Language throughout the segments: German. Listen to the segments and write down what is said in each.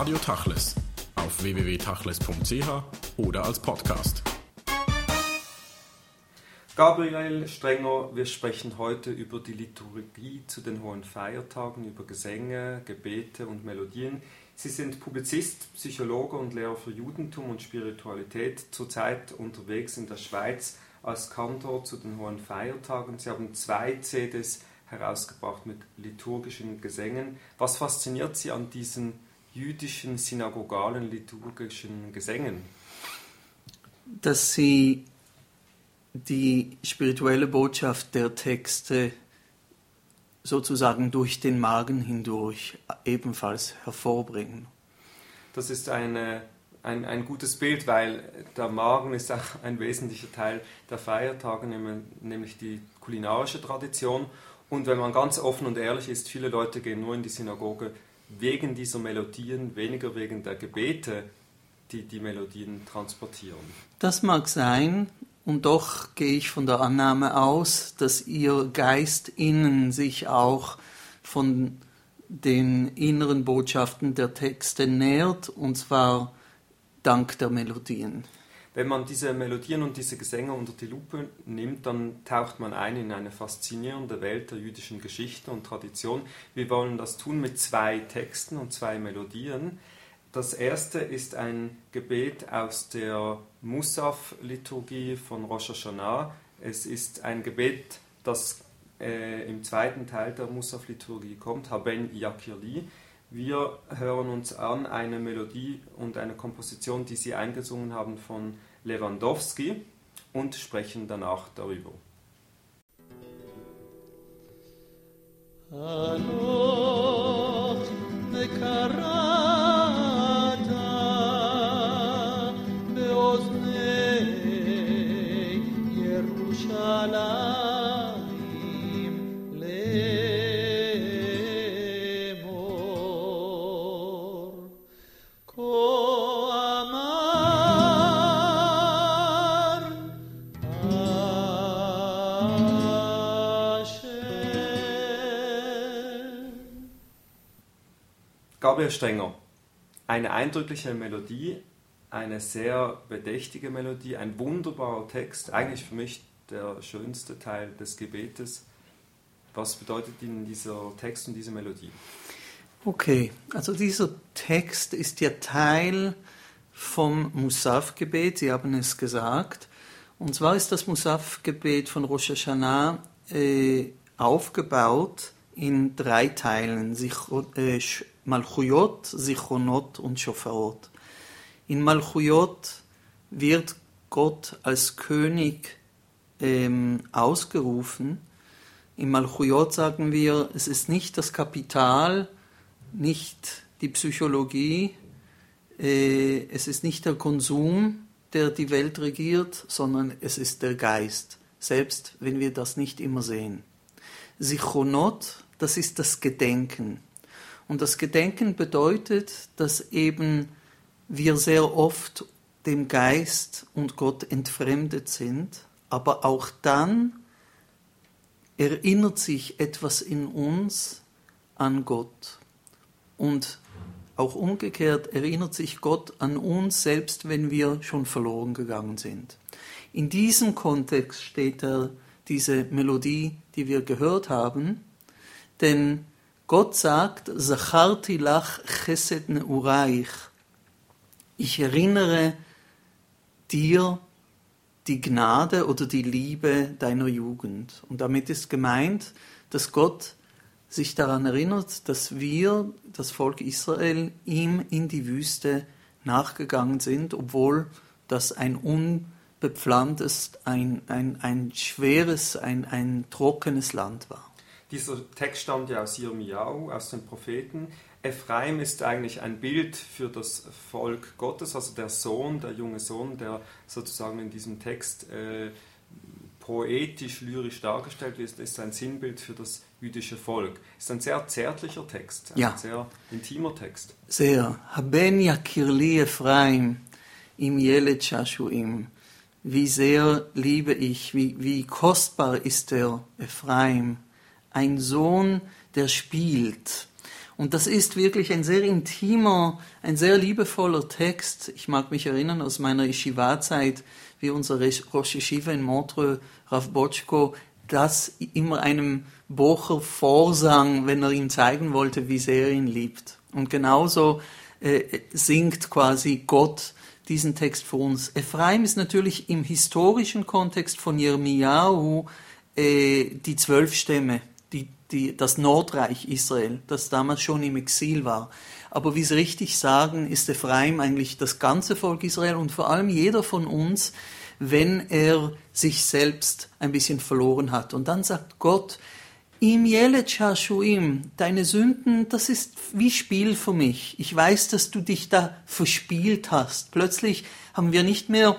Radio Tachles auf www.tachles.ch oder als Podcast. Gabriel Strenger, wir sprechen heute über die Liturgie zu den hohen Feiertagen, über Gesänge, Gebete und Melodien. Sie sind Publizist, Psychologe und Lehrer für Judentum und Spiritualität, zurzeit unterwegs in der Schweiz als Kantor zu den hohen Feiertagen. Sie haben zwei CDs herausgebracht mit liturgischen Gesängen. Was fasziniert Sie an diesen jüdischen synagogalen liturgischen Gesängen? Dass sie die spirituelle Botschaft der Texte sozusagen durch den Magen hindurch ebenfalls hervorbringen. Das ist eine, ein, ein gutes Bild, weil der Magen ist auch ein wesentlicher Teil der Feiertage, nämlich die kulinarische Tradition. Und wenn man ganz offen und ehrlich ist, viele Leute gehen nur in die Synagoge wegen dieser Melodien, weniger wegen der Gebete, die die Melodien transportieren. Das mag sein, und doch gehe ich von der Annahme aus, dass ihr Geist innen sich auch von den inneren Botschaften der Texte nährt, und zwar dank der Melodien. Wenn man diese Melodien und diese Gesänge unter die Lupe nimmt, dann taucht man ein in eine faszinierende Welt der jüdischen Geschichte und Tradition. Wir wollen das tun mit zwei Texten und zwei Melodien. Das erste ist ein Gebet aus der Musaf-Liturgie von Rosh Hashanah. Es ist ein Gebet, das äh, im zweiten Teil der Musaf-Liturgie kommt, Haben Yakirli. Wir hören uns an eine Melodie und eine Komposition, die Sie eingesungen haben von Lewandowski und sprechen danach darüber. Hallo, Gabriel Stenger, eine eindrückliche Melodie, eine sehr bedächtige Melodie, ein wunderbarer Text, eigentlich für mich der schönste Teil des Gebetes. Was bedeutet Ihnen dieser Text und diese Melodie? Okay, also dieser Text ist ja Teil vom Musaf-Gebet, Sie haben es gesagt. Und zwar ist das Musaf-Gebet von Rosh Hashanah äh, aufgebaut in drei Teilen. Sich, äh, Malchuyot, Sichonot und Shofarot. In Malchuyot wird Gott als König ähm, ausgerufen. In Malchuyot sagen wir, es ist nicht das Kapital, nicht die Psychologie, äh, es ist nicht der Konsum, der die Welt regiert, sondern es ist der Geist, selbst wenn wir das nicht immer sehen. Sichonot, das ist das Gedenken. Und das Gedenken bedeutet, dass eben wir sehr oft dem Geist und Gott entfremdet sind, aber auch dann erinnert sich etwas in uns an Gott. Und auch umgekehrt erinnert sich Gott an uns, selbst wenn wir schon verloren gegangen sind. In diesem Kontext steht da diese Melodie, die wir gehört haben, denn Gott sagt, Zacharti lach chesed neuraich. Ich erinnere dir die Gnade oder die Liebe deiner Jugend. Und damit ist gemeint, dass Gott sich daran erinnert, dass wir, das Volk Israel, ihm in die Wüste nachgegangen sind, obwohl das ein unbepflanztes, ein, ein, ein schweres, ein, ein trockenes Land war. Dieser Text stammt ja aus Jirmiau, aus den Propheten. Ephraim ist eigentlich ein Bild für das Volk Gottes, also der Sohn, der junge Sohn, der sozusagen in diesem Text äh, poetisch, lyrisch dargestellt wird, ist ein Sinnbild für das jüdische Volk. Ist ein sehr zärtlicher Text, ein ja. sehr intimer Text. Sehr. Haben yakirli Ephraim im Yelet Shashuim. Wie sehr liebe ich, wie, wie kostbar ist der Ephraim ein Sohn, der spielt. Und das ist wirklich ein sehr intimer, ein sehr liebevoller Text. Ich mag mich erinnern aus meiner Yeshiva-Zeit, wie unser Rosh Yeshiva in Montreux, Rav Botschko, das immer einem Bocher vorsang, wenn er ihm zeigen wollte, wie sehr er ihn liebt. Und genauso äh, singt quasi Gott diesen Text für uns. Ephraim ist natürlich im historischen Kontext von Jeremiahu äh, die zwölf Stämme, die, die, das Nordreich Israel, das damals schon im Exil war. Aber wie Sie richtig sagen, ist Ephraim eigentlich das ganze Volk Israel und vor allem jeder von uns, wenn er sich selbst ein bisschen verloren hat. Und dann sagt Gott, Im Yelet Hashuim, deine Sünden, das ist wie Spiel für mich. Ich weiß, dass du dich da verspielt hast. Plötzlich haben wir nicht mehr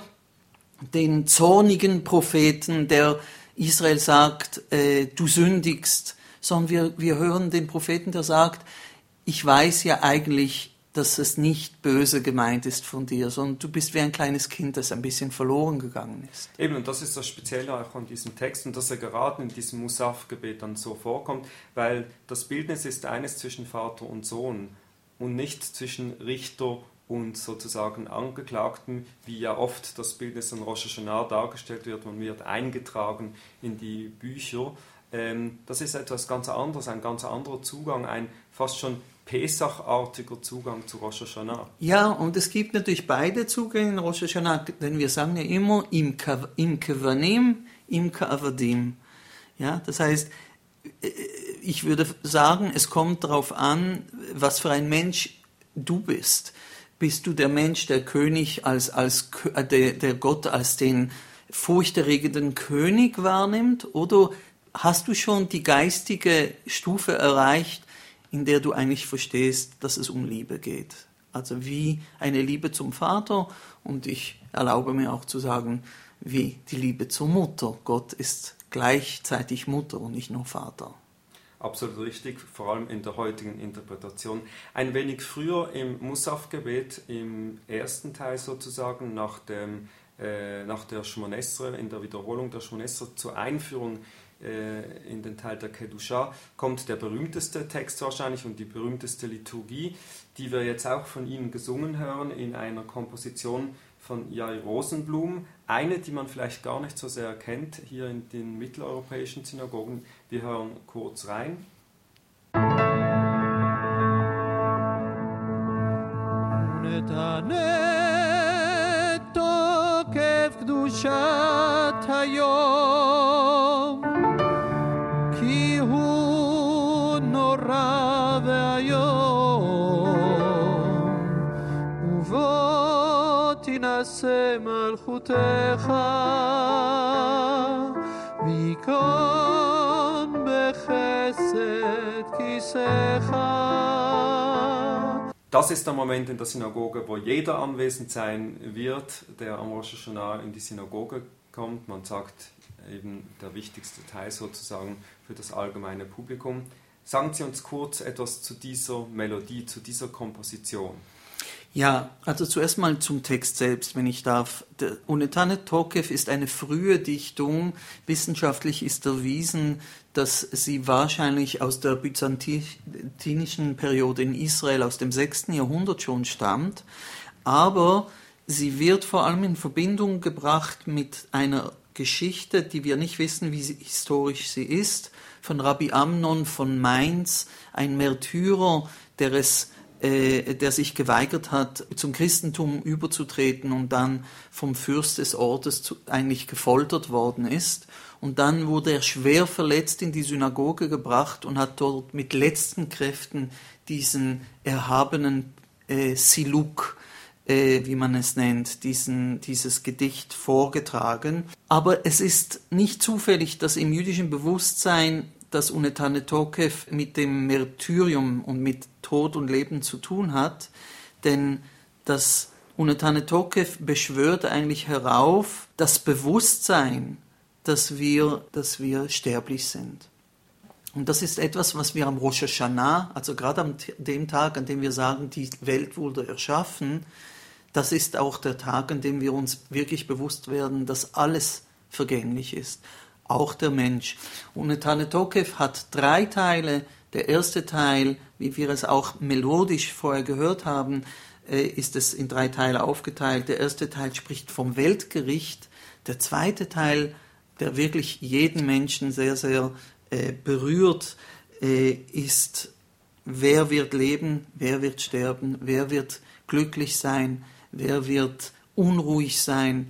den zornigen Propheten, der Israel sagt, äh, du sündigst, sondern wir, wir hören den Propheten, der sagt, ich weiß ja eigentlich, dass es nicht böse gemeint ist von dir, sondern du bist wie ein kleines Kind, das ein bisschen verloren gegangen ist. Eben, und das ist das Spezielle auch an diesem Text und dass er gerade in diesem Musaf-Gebet dann so vorkommt, weil das Bildnis ist eines zwischen Vater und Sohn und nicht zwischen Richter und sozusagen Angeklagten, wie ja oft das Bildnis an Rosh Hashanah dargestellt wird, man wird eingetragen in die Bücher. Ähm, das ist etwas ganz anderes, ein ganz anderer Zugang, ein fast schon Pesach-artiger Zugang zu Rosh Hashanah. Ja, und es gibt natürlich beide Zugänge in Rosh Hashanah, denn wir sagen ja immer im, im Kevanim, im Kavadim. Ja, das heißt, äh, ich würde sagen, es kommt darauf an, was für ein Mensch du bist. Bist du der Mensch, der König als, als äh, der, der Gott als den furchterregenden König wahrnimmt? Oder hast du schon die geistige Stufe erreicht, in der du eigentlich verstehst, dass es um Liebe geht? Also wie eine Liebe zum Vater und ich erlaube mir auch zu sagen, wie die Liebe zur Mutter. Gott ist gleichzeitig Mutter und nicht nur Vater absolut richtig, vor allem in der heutigen Interpretation. Ein wenig früher im Musaf-Gebet, im ersten Teil sozusagen, nach, dem, äh, nach der Shmonesre, in der Wiederholung der Shmonesre zur Einführung äh, in den Teil der Kedusha, kommt der berühmteste Text wahrscheinlich und die berühmteste Liturgie, die wir jetzt auch von Ihnen gesungen hören in einer Komposition von Jair Rosenblum. Eine, die man vielleicht gar nicht so sehr kennt hier in den mitteleuropäischen Synagogen. Wir hören kurz rein. קדושת היום תעשה מלכותך מכאן בחסד כיסך. Das ist der Moment in der Synagoge, wo jeder anwesend sein wird, der am Rosh Hashanah in die Synagoge kommt. Man sagt eben der wichtigste Teil sozusagen für das allgemeine Publikum. Sagen Sie uns kurz etwas zu dieser Melodie, zu dieser Komposition. Ja, also zuerst mal zum Text selbst, wenn ich darf. Der Unetane Tokev ist eine frühe Dichtung. Wissenschaftlich ist erwiesen, dass sie wahrscheinlich aus der byzantinischen Periode in Israel aus dem 6. Jahrhundert schon stammt. Aber sie wird vor allem in Verbindung gebracht mit einer Geschichte, die wir nicht wissen, wie sie, historisch sie ist, von Rabbi Amnon von Mainz, ein Märtyrer, der es äh, der sich geweigert hat, zum Christentum überzutreten und dann vom Fürst des Ortes zu, eigentlich gefoltert worden ist. Und dann wurde er schwer verletzt in die Synagoge gebracht und hat dort mit letzten Kräften diesen erhabenen äh, Siluk, äh, wie man es nennt, diesen, dieses Gedicht vorgetragen. Aber es ist nicht zufällig, dass im jüdischen Bewusstsein das Unetane Tokev mit dem Märtyrium und mit Tod und Leben zu tun hat, denn das Unetane Tokev beschwört eigentlich herauf das Bewusstsein, dass wir, dass wir sterblich sind. Und das ist etwas, was wir am Rosh Hashanah, also gerade an dem Tag, an dem wir sagen, die Welt wurde erschaffen, das ist auch der Tag, an dem wir uns wirklich bewusst werden, dass alles vergänglich ist auch der Mensch. Und Tokev hat drei Teile, Der erste Teil, wie wir es auch melodisch vorher gehört haben, äh, ist es in drei Teile aufgeteilt. Der erste Teil spricht vom Weltgericht. Der zweite Teil, der wirklich jeden Menschen sehr, sehr äh, berührt, äh, ist, wer wird leben, wer wird sterben, wer wird glücklich sein, wer wird unruhig sein.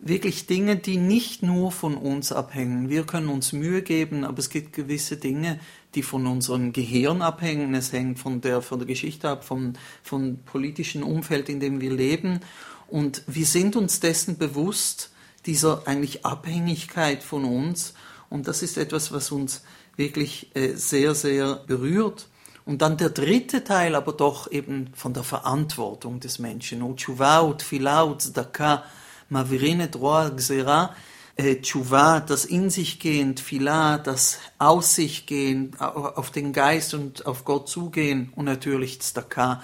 Wirklich Dinge, die nicht nur von uns abhängen. Wir können uns Mühe geben, aber es gibt gewisse Dinge, die von unserem Gehirn abhängen. Es hängt von der, von der Geschichte ab, vom, vom politischen Umfeld, in dem wir leben. Und wir sind uns dessen bewusst, dieser eigentlich Abhängigkeit von uns. Und das ist etwas, was uns wirklich äh, sehr, sehr berührt. Und dann der dritte Teil aber doch eben von der Verantwortung des Menschen. Tshuva, Tfilah, Mavirine, Droa, Gzera, Tshuva, das in sich gehen, Tfilah, das aus sich gehen, auf den Geist und auf Gott zugehen und natürlich Tzedakah,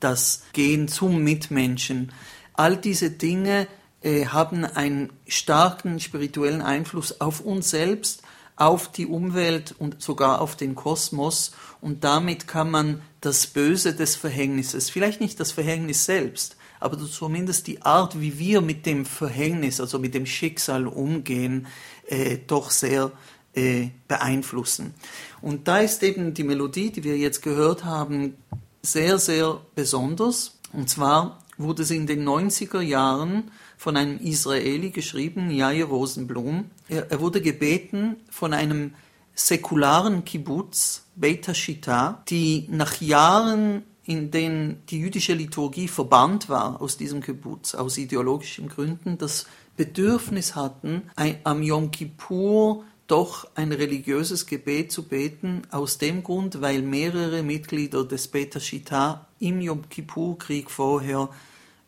das Gehen zum Mitmenschen. All diese Dinge äh, haben einen starken spirituellen Einfluss auf uns selbst, auf die Umwelt und sogar auf den Kosmos. Und damit kann man das Böse des Verhängnisses, vielleicht nicht das Verhängnis selbst, aber zumindest die Art, wie wir mit dem Verhängnis, also mit dem Schicksal umgehen, äh, doch sehr äh, beeinflussen. Und da ist eben die Melodie, die wir jetzt gehört haben, sehr, sehr besonders. Und zwar wurde sie in den 90er Jahren von einem Israeli geschrieben, Jair Rosenblum. Er, er wurde gebeten von einem säkularen Kibbutz, Beit Hashita, die nach Jahren in denen die jüdische Liturgie verbannt war aus diesem Kibbutz, aus ideologischen Gründen, das Bedürfnis hatten, am Yom Kippur doch ein religiöses Gebet zu beten, aus dem Grund, weil mehrere Mitglieder des Beta Shita im Yom Kippur-Krieg vorher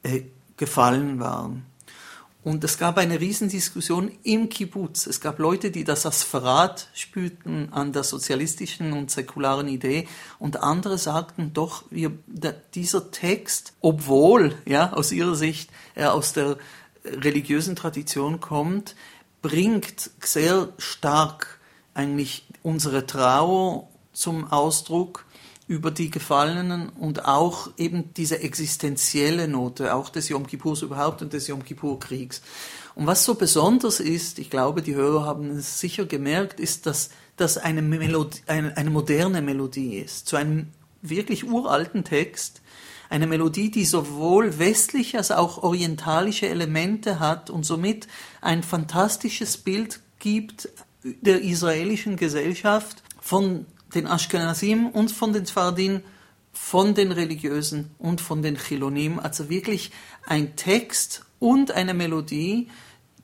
äh, gefallen waren. Und es gab eine Riesendiskussion im Kibbutz. Es gab Leute, die das als Verrat spürten an der sozialistischen und säkularen Idee. Und andere sagten doch, wir, dieser Text, obwohl, ja, aus ihrer Sicht er aus der religiösen Tradition kommt, bringt sehr stark eigentlich unsere Trauer zum Ausdruck über die Gefallenen und auch eben diese existenzielle Note, auch des Yom Kippurs überhaupt und des Yom Kippur-Kriegs. Und was so besonders ist, ich glaube, die Hörer haben es sicher gemerkt, ist, dass das eine, Melodie, eine, eine moderne Melodie ist, zu einem wirklich uralten Text, eine Melodie, die sowohl westliche als auch orientalische Elemente hat und somit ein fantastisches Bild gibt der israelischen Gesellschaft von den Ashkenazim und von den Sfardin, von den Religiösen und von den Chilonim. Also wirklich ein Text und eine Melodie,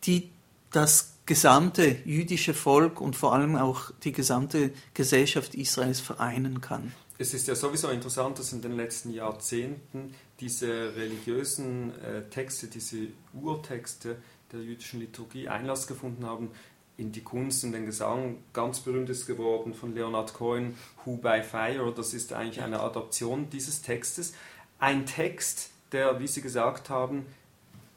die das gesamte jüdische Volk und vor allem auch die gesamte Gesellschaft Israels vereinen kann. Es ist ja sowieso interessant, dass in den letzten Jahrzehnten diese religiösen äh, Texte, diese Urtexte der jüdischen Liturgie Einlass gefunden haben in die Kunst und den Gesang. Ganz berühmt ist geworden von Leonard Cohen, Who by Fire. Das ist eigentlich eine Adaption dieses Textes. Ein Text, der, wie Sie gesagt haben,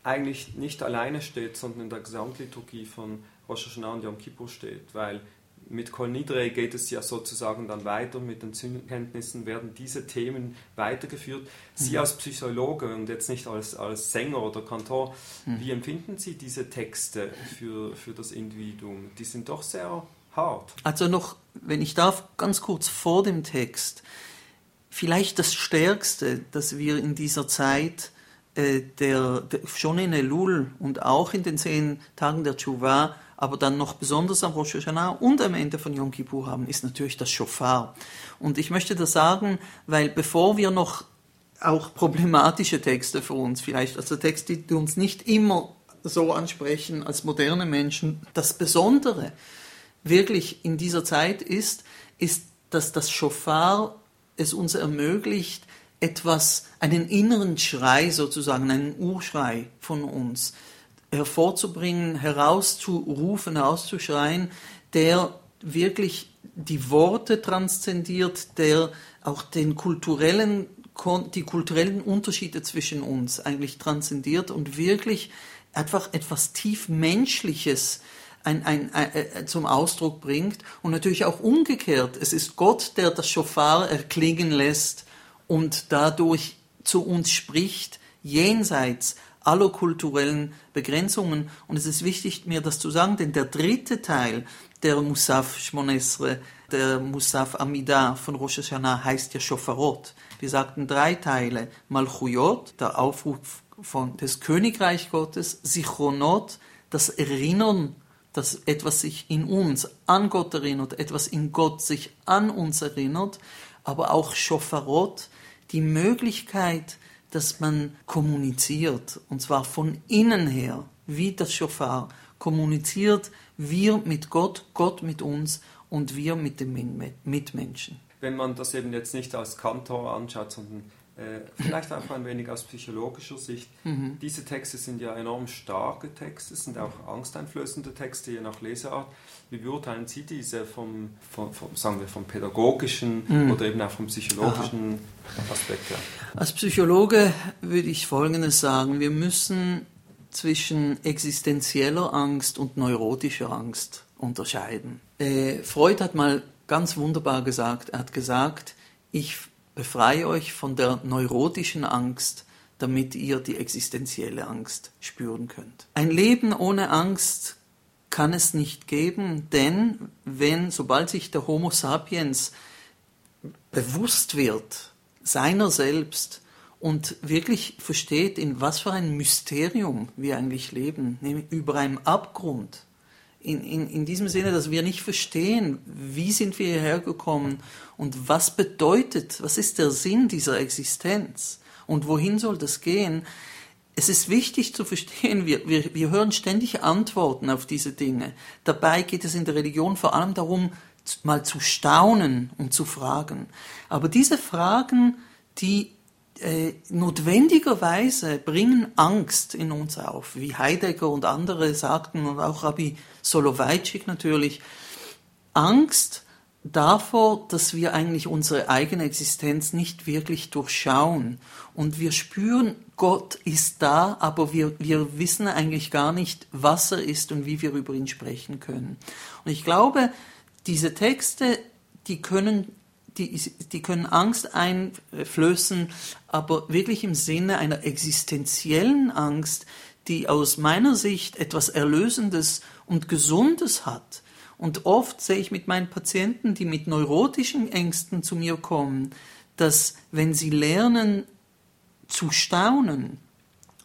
eigentlich nicht alleine steht, sondern in der Gesamtliturgie von Rosh Hashanah und Yom Kippur steht, weil mit Kol Nidre geht es ja sozusagen dann weiter, mit den Sündkenntnissen werden diese Themen weitergeführt. Sie mhm. als Psychologe und jetzt nicht als, als Sänger oder Kantor, mhm. wie empfinden Sie diese Texte für, für das Individuum? Die sind doch sehr hart. Also noch, wenn ich darf, ganz kurz vor dem Text. Vielleicht das Stärkste, das wir in dieser Zeit äh, der, der, schon in Elul und auch in den zehn Tagen der Tshuva aber dann noch besonders am Rosh Hashanah und am Ende von Yom Kippur haben, ist natürlich das Shofar. Und ich möchte das sagen, weil bevor wir noch auch problematische Texte für uns vielleicht, also Texte, die uns nicht immer so ansprechen als moderne Menschen, das Besondere wirklich in dieser Zeit ist, ist, dass das Shofar es uns ermöglicht, etwas, einen inneren Schrei sozusagen, einen Urschrei von uns hervorzubringen, herauszurufen, herauszuschreien, der wirklich die Worte transzendiert, der auch den kulturellen, die kulturellen Unterschiede zwischen uns eigentlich transzendiert und wirklich einfach etwas tief Menschliches ein, ein, ein, äh, zum Ausdruck bringt und natürlich auch umgekehrt. Es ist Gott, der das Schofar erklingen lässt und dadurch zu uns spricht, jenseits aller kulturellen Begrenzungen. Und es ist wichtig, mir das zu sagen, denn der dritte Teil der Musaf Shmonesre, der Musaf Amida von Rosh Hashanah heißt ja Shofarot. Wir sagten drei Teile. Malchuyot, der Aufruf von, des Königreich Gottes, Sichronot, das Erinnern dass etwas sich in uns an Gott erinnert, etwas in Gott sich an uns erinnert, aber auch Shofarot, die Möglichkeit, dass man kommuniziert, und zwar von innen her, wie das Shofar kommuniziert, wir mit Gott, Gott mit uns und wir mit den Mitmenschen. Wenn man das eben jetzt nicht als Kantor anschaut, sondern vielleicht auch ein wenig aus psychologischer Sicht. Mhm. Diese Texte sind ja enorm starke Texte, sind auch angsteinflößende Texte, je nach Leseart. Wie beurteilen Sie diese vom, vom, vom sagen wir, vom pädagogischen mhm. oder eben auch vom psychologischen Aha. Aspekt her? Als Psychologe würde ich Folgendes sagen. Wir müssen zwischen existenzieller Angst und neurotischer Angst unterscheiden. Äh, Freud hat mal ganz wunderbar gesagt, er hat gesagt, ich Befreie euch von der neurotischen Angst, damit ihr die existenzielle Angst spüren könnt. Ein Leben ohne Angst kann es nicht geben, denn wenn, sobald sich der Homo sapiens bewusst wird, seiner selbst und wirklich versteht, in was für ein Mysterium wir eigentlich leben, nämlich über einem Abgrund, in, in, in diesem Sinne, dass wir nicht verstehen, wie sind wir hierher gekommen und was bedeutet, was ist der Sinn dieser Existenz und wohin soll das gehen. Es ist wichtig zu verstehen, wir, wir, wir hören ständig Antworten auf diese Dinge. Dabei geht es in der Religion vor allem darum, mal zu staunen und zu fragen. Aber diese Fragen, die äh, notwendigerweise bringen Angst in uns auf, wie Heidegger und andere sagten und auch Rabbi Soloveitchik natürlich, Angst davor, dass wir eigentlich unsere eigene Existenz nicht wirklich durchschauen und wir spüren, Gott ist da, aber wir, wir wissen eigentlich gar nicht, was er ist und wie wir über ihn sprechen können. Und ich glaube, diese Texte, die können die, die können Angst einflößen, aber wirklich im Sinne einer existenziellen Angst, die aus meiner Sicht etwas Erlösendes und Gesundes hat. Und oft sehe ich mit meinen Patienten, die mit neurotischen Ängsten zu mir kommen, dass wenn sie lernen zu staunen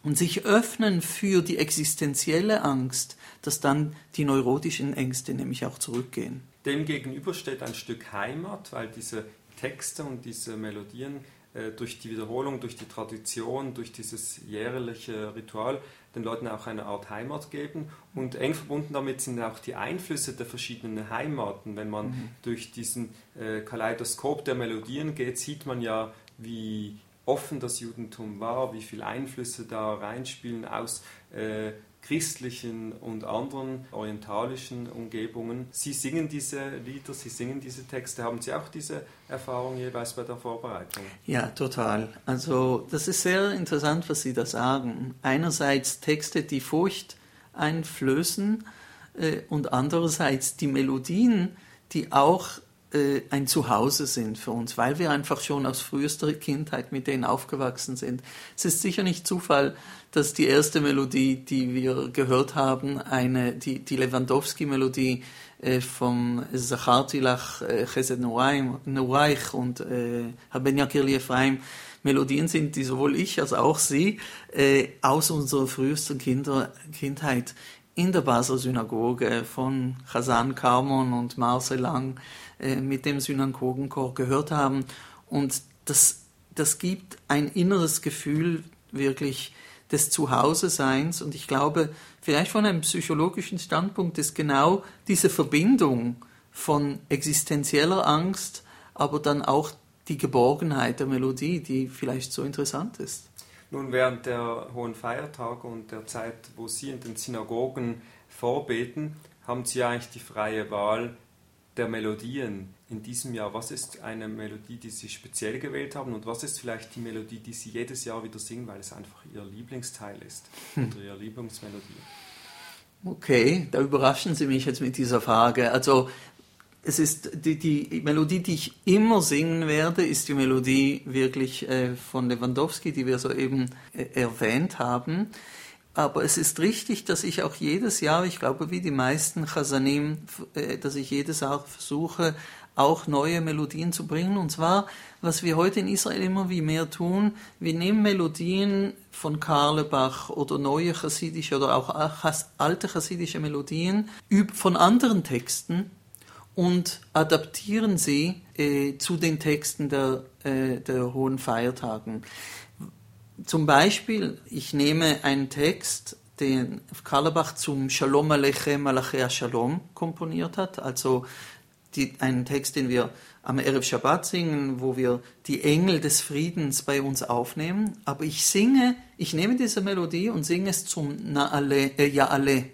und sich öffnen für die existenzielle Angst, dass dann die neurotischen Ängste nämlich auch zurückgehen. Demgegenüber steht ein Stück Heimat, weil diese Texte und diese Melodien äh, durch die Wiederholung, durch die Tradition, durch dieses jährliche Ritual den Leuten auch eine Art Heimat geben. Und eng verbunden damit sind auch die Einflüsse der verschiedenen Heimaten. Wenn man mhm. durch diesen äh, Kaleidoskop der Melodien geht, sieht man ja, wie offen das Judentum war, wie viele Einflüsse da reinspielen aus äh, christlichen und anderen orientalischen Umgebungen. Sie singen diese Lieder, Sie singen diese Texte. Haben Sie auch diese Erfahrung jeweils bei der Vorbereitung? Ja, total. Also das ist sehr interessant, was Sie da sagen. Einerseits Texte, die Furcht einflößen äh, und andererseits die Melodien, die auch äh, ein Zuhause sind für uns, weil wir einfach schon aus frühester Kindheit mit denen aufgewachsen sind. Es ist sicher nicht Zufall, dass die erste Melodie, die wir gehört haben, eine, die, die Lewandowski-Melodie äh, vom Zachartilach äh, Chesed Noraich und äh, Haben Kirli Ephraim Melodien sind, die sowohl ich als auch Sie äh, aus unserer frühesten Kinder, Kindheit in der Basler Synagoge von Chazan Karmon und Marcel Lang äh, mit dem Synagogenchor gehört haben. Und das, das gibt ein inneres Gefühl wirklich des Zuhause-Seins. Und ich glaube, vielleicht von einem psychologischen Standpunkt ist genau diese Verbindung von existenzieller Angst, aber dann auch die Geborgenheit der Melodie, die vielleicht so interessant ist. Nun, während der hohen Feiertage und der Zeit, wo Sie in den Synagogen vorbeten, haben Sie eigentlich die freie Wahl, der Melodien in diesem Jahr, was ist eine Melodie, die Sie speziell gewählt haben und was ist vielleicht die Melodie, die Sie jedes Jahr wieder singen, weil es einfach Ihr Lieblingsteil ist oder Ihre Lieblingsmelodie? Okay, da überraschen Sie mich jetzt mit dieser Frage. Also es ist die, die Melodie, die ich immer singen werde, ist die Melodie wirklich äh, von Lewandowski, die wir soeben äh, erwähnt haben. Aber es ist richtig, dass ich auch jedes Jahr, ich glaube wie die meisten Chasanim, äh, dass ich jedes Jahr versuche, auch neue Melodien zu bringen. Und zwar, was wir heute in Israel immer wie mehr tun, wir nehmen Melodien von Karlebach oder neue chassidische oder auch alte chassidische Melodien von anderen Texten und adaptieren sie äh, zu den Texten der, äh, der hohen Feiertagen. Zum Beispiel, ich nehme einen Text, den Karlebach zum Shalom Alechem Alachea Shalom komponiert hat, also die, einen Text, den wir am Erev Shabbat singen, wo wir die Engel des Friedens bei uns aufnehmen. Aber ich singe, ich nehme diese Melodie und singe es zum Naale, äh, Ya'ale,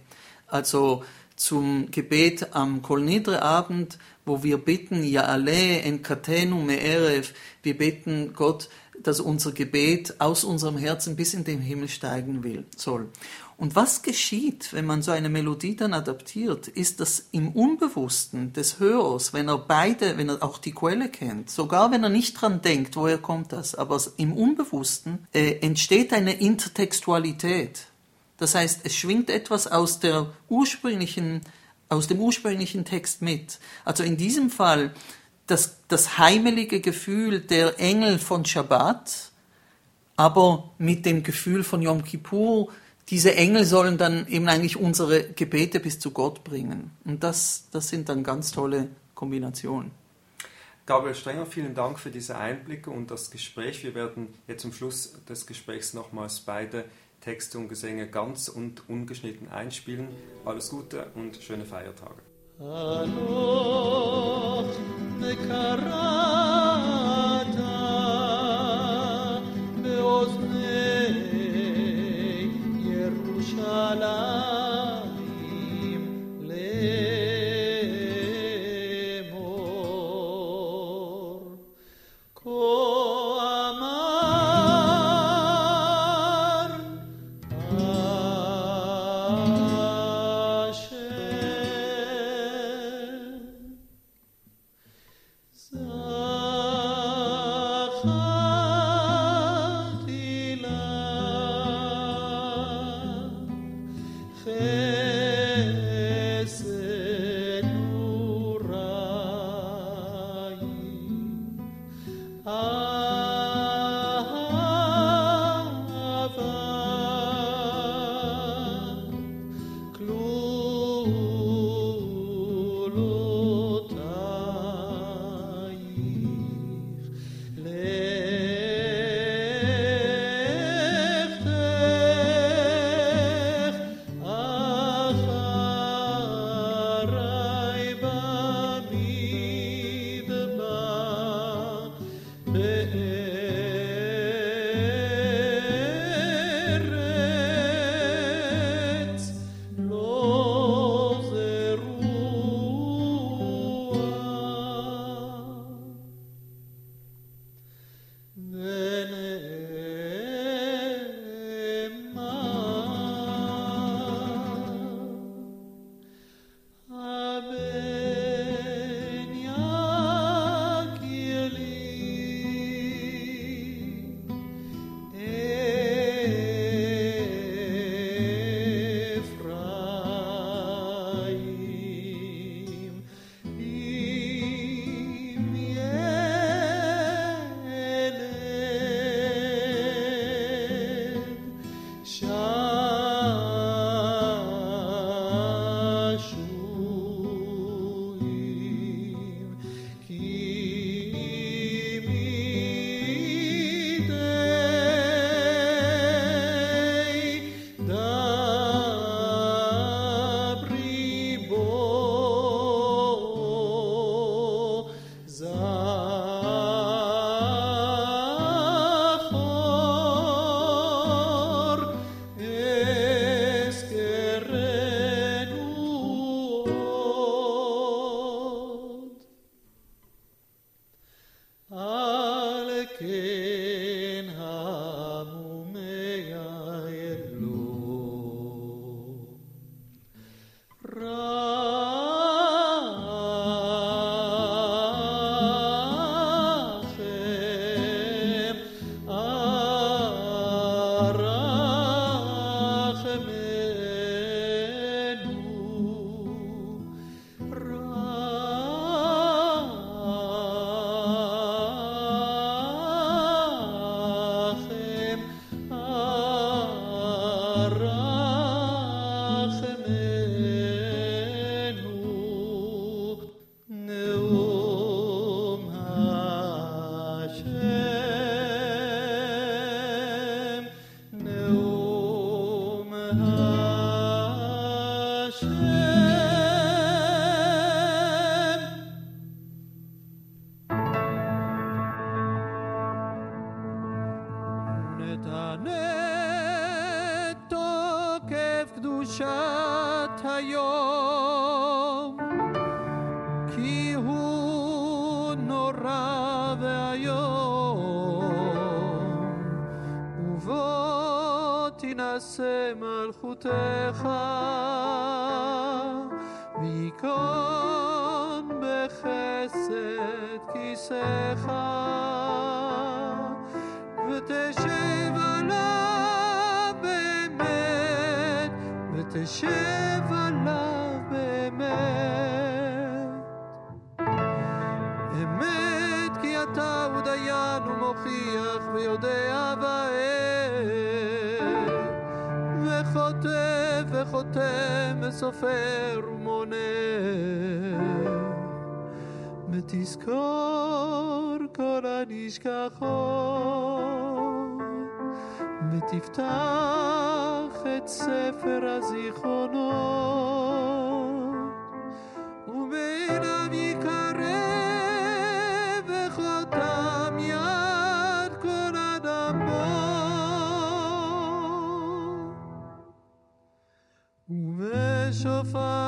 also zum Gebet am Kol Nidre Abend, wo wir bitten, Ya'ale en katenu me'erev, wir bitten Gott, dass unser Gebet aus unserem Herzen bis in den Himmel steigen will, soll. Und was geschieht, wenn man so eine Melodie dann adaptiert, ist, dass im Unbewussten des Hörers, wenn er beide, wenn er auch die Quelle kennt, sogar wenn er nicht dran denkt, woher kommt das, aber im Unbewussten äh, entsteht eine Intertextualität. Das heißt, es schwingt etwas aus der ursprünglichen, aus dem ursprünglichen Text mit. Also in diesem Fall das, das heimelige Gefühl der Engel von Shabbat, aber mit dem Gefühl von Yom Kippur, diese Engel sollen dann eben eigentlich unsere Gebete bis zu Gott bringen. Und das, das sind dann ganz tolle Kombinationen. Gabriel Strenger, vielen Dank für diese Einblicke und das Gespräch. Wir werden jetzt zum Schluss des Gesprächs nochmals beide Texte und Gesänge ganz und ungeschnitten einspielen. Alles Gute und schöne Feiertage. Hallo. ותשב עליו באמת ותשב עליו באמת אמת כי אתה הוא דיין ומוכיח ויודע בעת וחוטף וחותם וסופר ומונה. ותזכור כל הנשכחות ותפתח את ספר הזיכרונות ובעיניו יקרב וחותם יד כל אדם בו ובשופר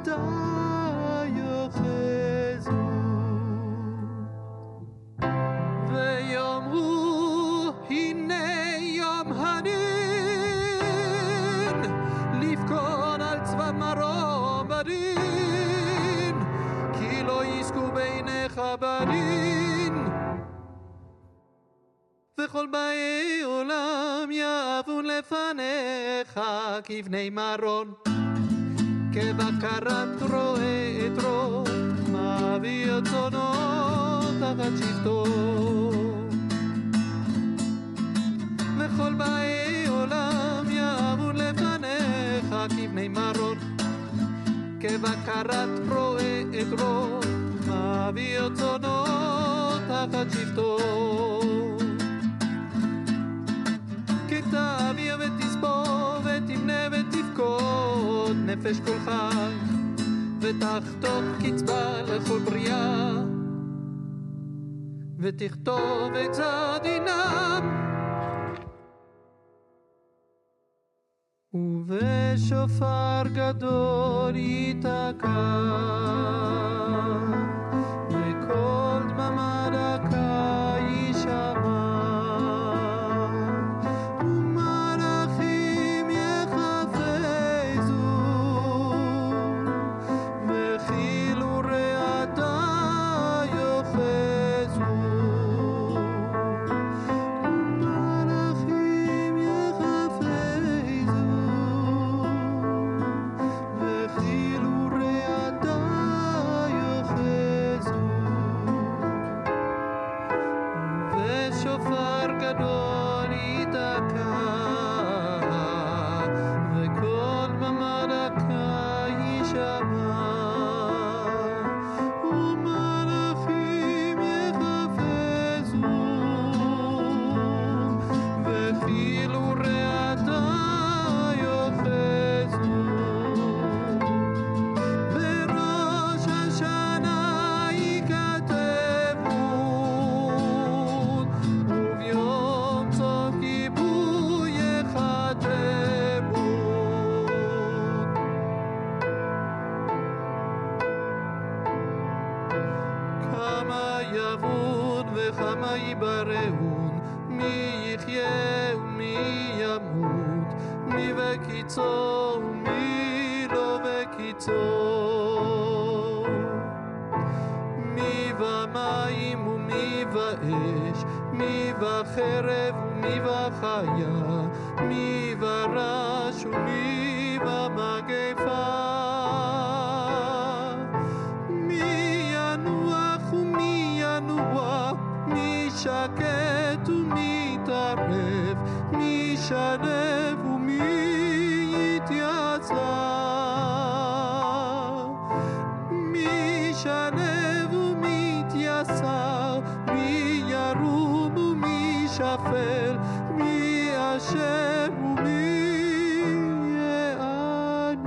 רעתה יאחזו ויאמרו הנה יום הדין לבכון על צבא מרום בדין כי לא יזכו בעיניך בדין וכל באי עולם יבון לפניך כבני מרון macarrón ותכתוב את צדינם ובשופר גדול ייתקע מי שלב ומי יתייצב. מי שלב ומי יתייסר, מי ירום ומי שפל, מי אשר ומי יעני.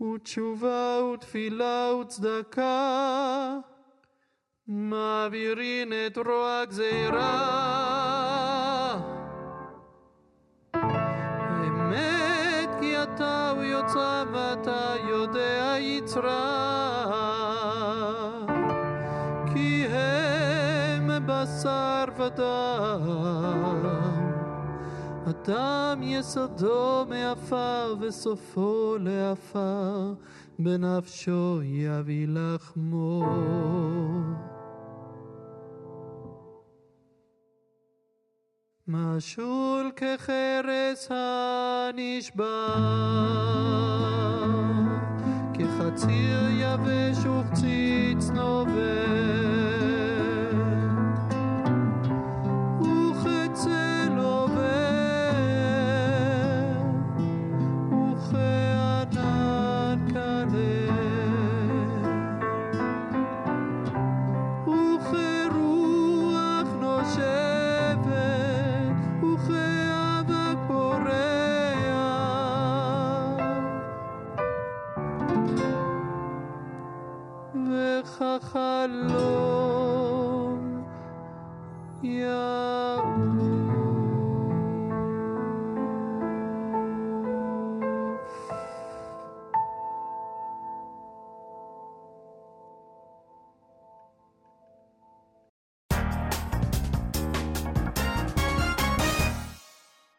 ותשובה ותפילה וצדקה מעבירין את רוע גזירה. אמת כי אתה הוא יוצא ואתה יודע יצרה. כי הם בשר ודם. אדם יסודו מעפר וסופו לעפר, בנפשו יביא לחמו. משול כחרס הנשבע, כחציר יבש וחציץ נובח.